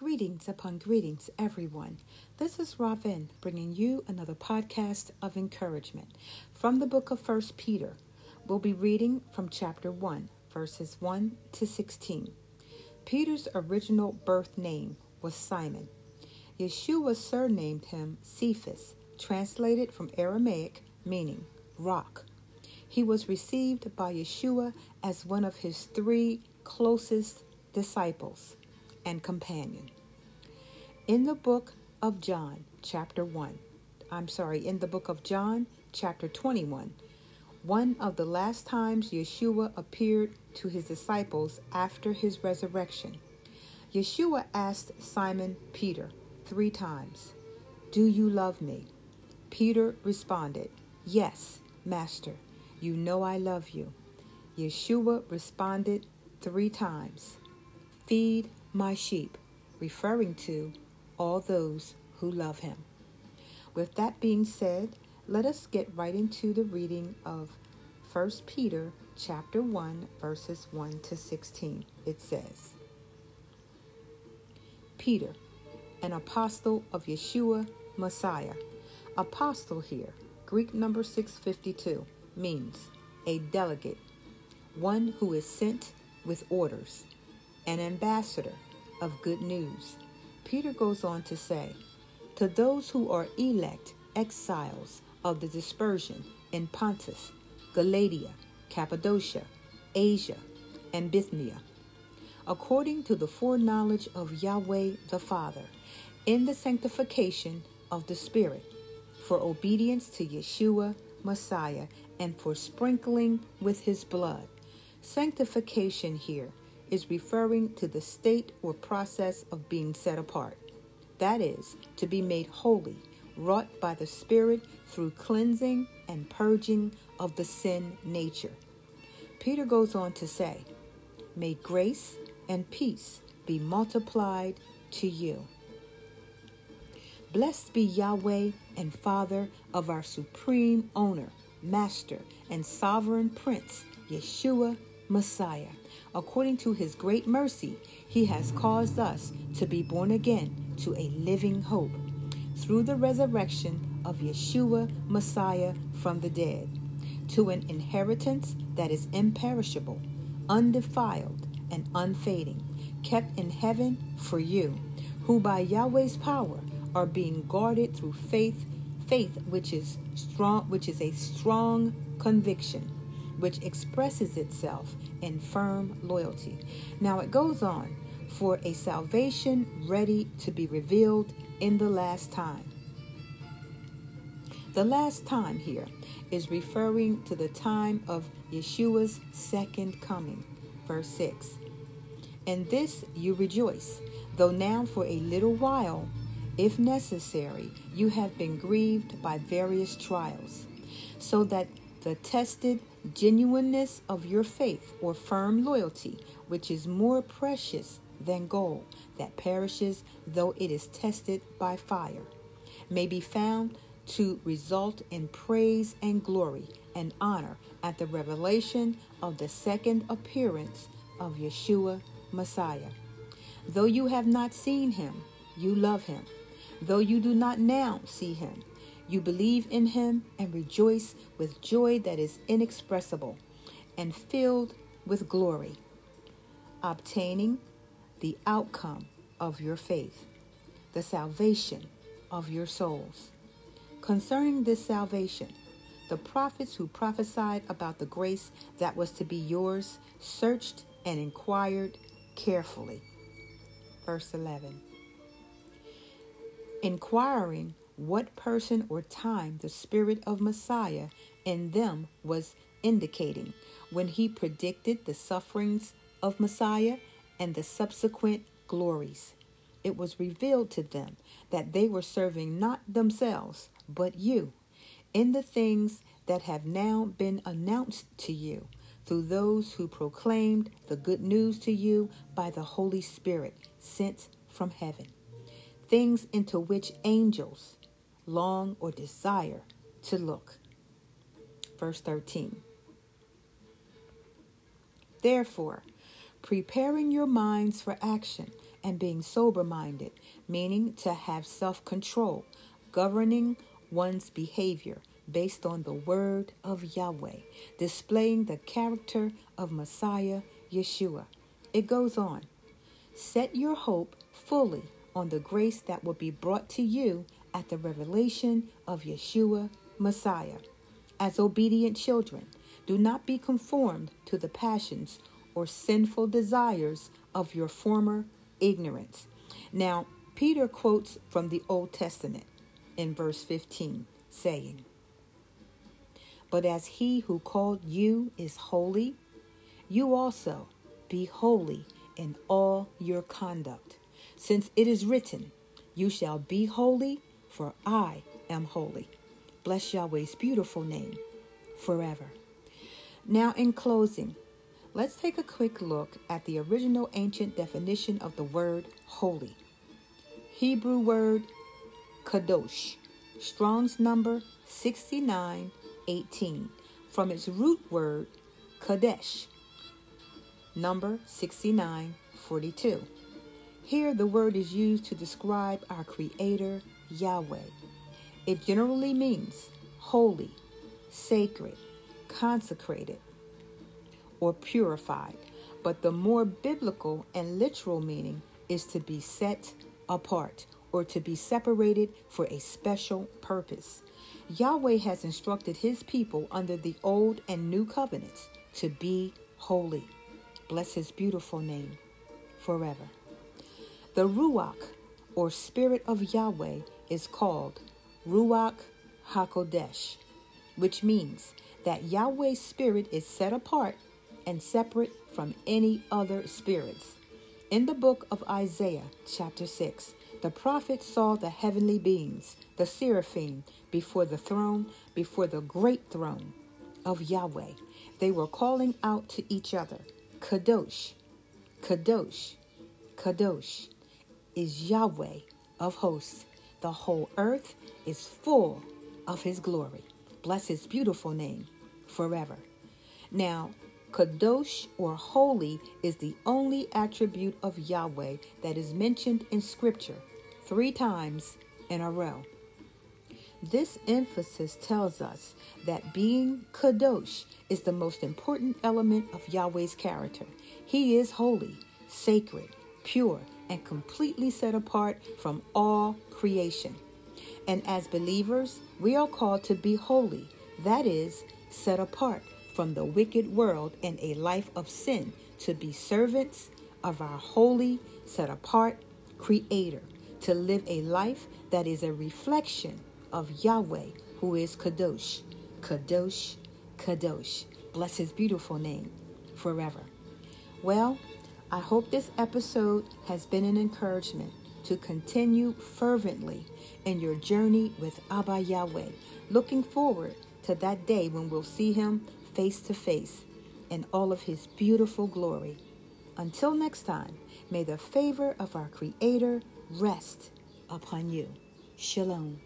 Greetings upon greetings, everyone. This is Ravin bringing you another podcast of encouragement from the book of First Peter. We'll be reading from chapter 1, verses 1 to 16. Peter's original birth name was Simon. Yeshua surnamed him Cephas, translated from Aramaic meaning rock. He was received by Yeshua as one of his three closest disciples and companion. In the book of John, chapter 1, I'm sorry, in the book of John, chapter 21, one of the last times Yeshua appeared to his disciples after his resurrection, Yeshua asked Simon Peter three times, Do you love me? Peter responded, Yes, Master, you know I love you. Yeshua responded three times, Feed my sheep, referring to all those who love him. With that being said, let us get right into the reading of 1 Peter chapter 1 verses 1 to 16. It says, Peter, an apostle of Yeshua Messiah. Apostle here, Greek number 652, means a delegate, one who is sent with orders an ambassador of good news. Peter goes on to say, To those who are elect exiles of the dispersion in Pontus, Galatia, Cappadocia, Asia, and Bithynia, according to the foreknowledge of Yahweh the Father, in the sanctification of the Spirit, for obedience to Yeshua, Messiah, and for sprinkling with his blood. Sanctification here is referring to the state or process of being set apart. That is, to be made holy, wrought by the Spirit through cleansing and purging of the sin nature. Peter goes on to say, May grace and peace be multiplied to you. Blessed be Yahweh and Father of our supreme owner, Master, and sovereign Prince, Yeshua Messiah. According to his great mercy, he has caused us to be born again to a living hope through the resurrection of Yeshua Messiah from the dead, to an inheritance that is imperishable, undefiled, and unfading, kept in heaven for you, who by Yahweh's power are being guarded through faith, faith which is strong which is a strong conviction which expresses itself in firm loyalty. Now it goes on for a salvation ready to be revealed in the last time. The last time here is referring to the time of Yeshua's second coming. Verse 6. In this you rejoice, though now for a little while, if necessary, you have been grieved by various trials, so that the tested genuineness of your faith or firm loyalty, which is more precious than gold that perishes though it is tested by fire, may be found to result in praise and glory and honor at the revelation of the second appearance of Yeshua Messiah. Though you have not seen him, you love him. Though you do not now see him, you believe in him and rejoice with joy that is inexpressible and filled with glory, obtaining the outcome of your faith, the salvation of your souls. Concerning this salvation, the prophets who prophesied about the grace that was to be yours searched and inquired carefully. Verse 11. Inquiring what person or time the Spirit of Messiah in them was indicating when he predicted the sufferings of Messiah and the subsequent glories. It was revealed to them that they were serving not themselves, but you, in the things that have now been announced to you through those who proclaimed the good news to you by the Holy Spirit sent from heaven. Things into which angels, long, or desire to look. Verse 13. Therefore, preparing your minds for action and being sober minded, meaning to have self control, governing one's behavior based on the word of Yahweh, displaying the character of Messiah Yeshua. It goes on Set your hope fully on the grace that will be brought to you at the revelation of Yeshua Messiah. As obedient children, do not be conformed to the passions or sinful desires of your former ignorance. Now, Peter quotes from the Old Testament in verse 15, saying, But as he who called you is holy, you also be holy in all your conduct. Since it is written, You shall be holy, for I am holy. Bless Yahweh's beautiful name forever. Now, in closing, let's take a quick look at the original ancient definition of the word holy. Hebrew word kadosh, Strong's number 6918, from its root word kadesh, number 6942. Here, the word is used to describe our Creator, Yahweh. It generally means holy, sacred, consecrated, or purified, but the more biblical and literal meaning is to be set apart or to be separated for a special purpose. Yahweh has instructed his people under the old and new covenants to be holy. Bless his beautiful name forever. The Ruach, or Spirit of Yahweh, is called Ruach HaKodesh, which means that Yahweh's Spirit is set apart and separate from any other spirits. In the book of Isaiah, chapter 6, the prophet saw the heavenly beings, the seraphim, before the throne, before the great throne of Yahweh. They were calling out to each other, Kadosh, Kadosh, Kadosh is Yahweh of hosts. The whole earth is full of his glory. Bless his beautiful name forever. Now, Kadosh or holy is the only attribute of Yahweh that is mentioned in Scripture three times in a row. This emphasis tells us that being Kadosh is the most important element of Yahweh's character. He is holy, sacred, pure, and completely set apart from all creation. And as believers, we are called to be holy, that is, set apart from the wicked world and a life of sin, to be servants of our holy, set apart Creator, to live a life that is a reflection of Yahweh, who is Kadosh, Kadosh, Kadosh. Bless his beautiful name forever. Well, I hope this episode has been an encouragement to continue fervently in your journey with Abba Yahweh. Looking forward to that day when we'll see him face to face in all of his beautiful glory. Until next time, may the favor of our Creator rest upon you. Shalom.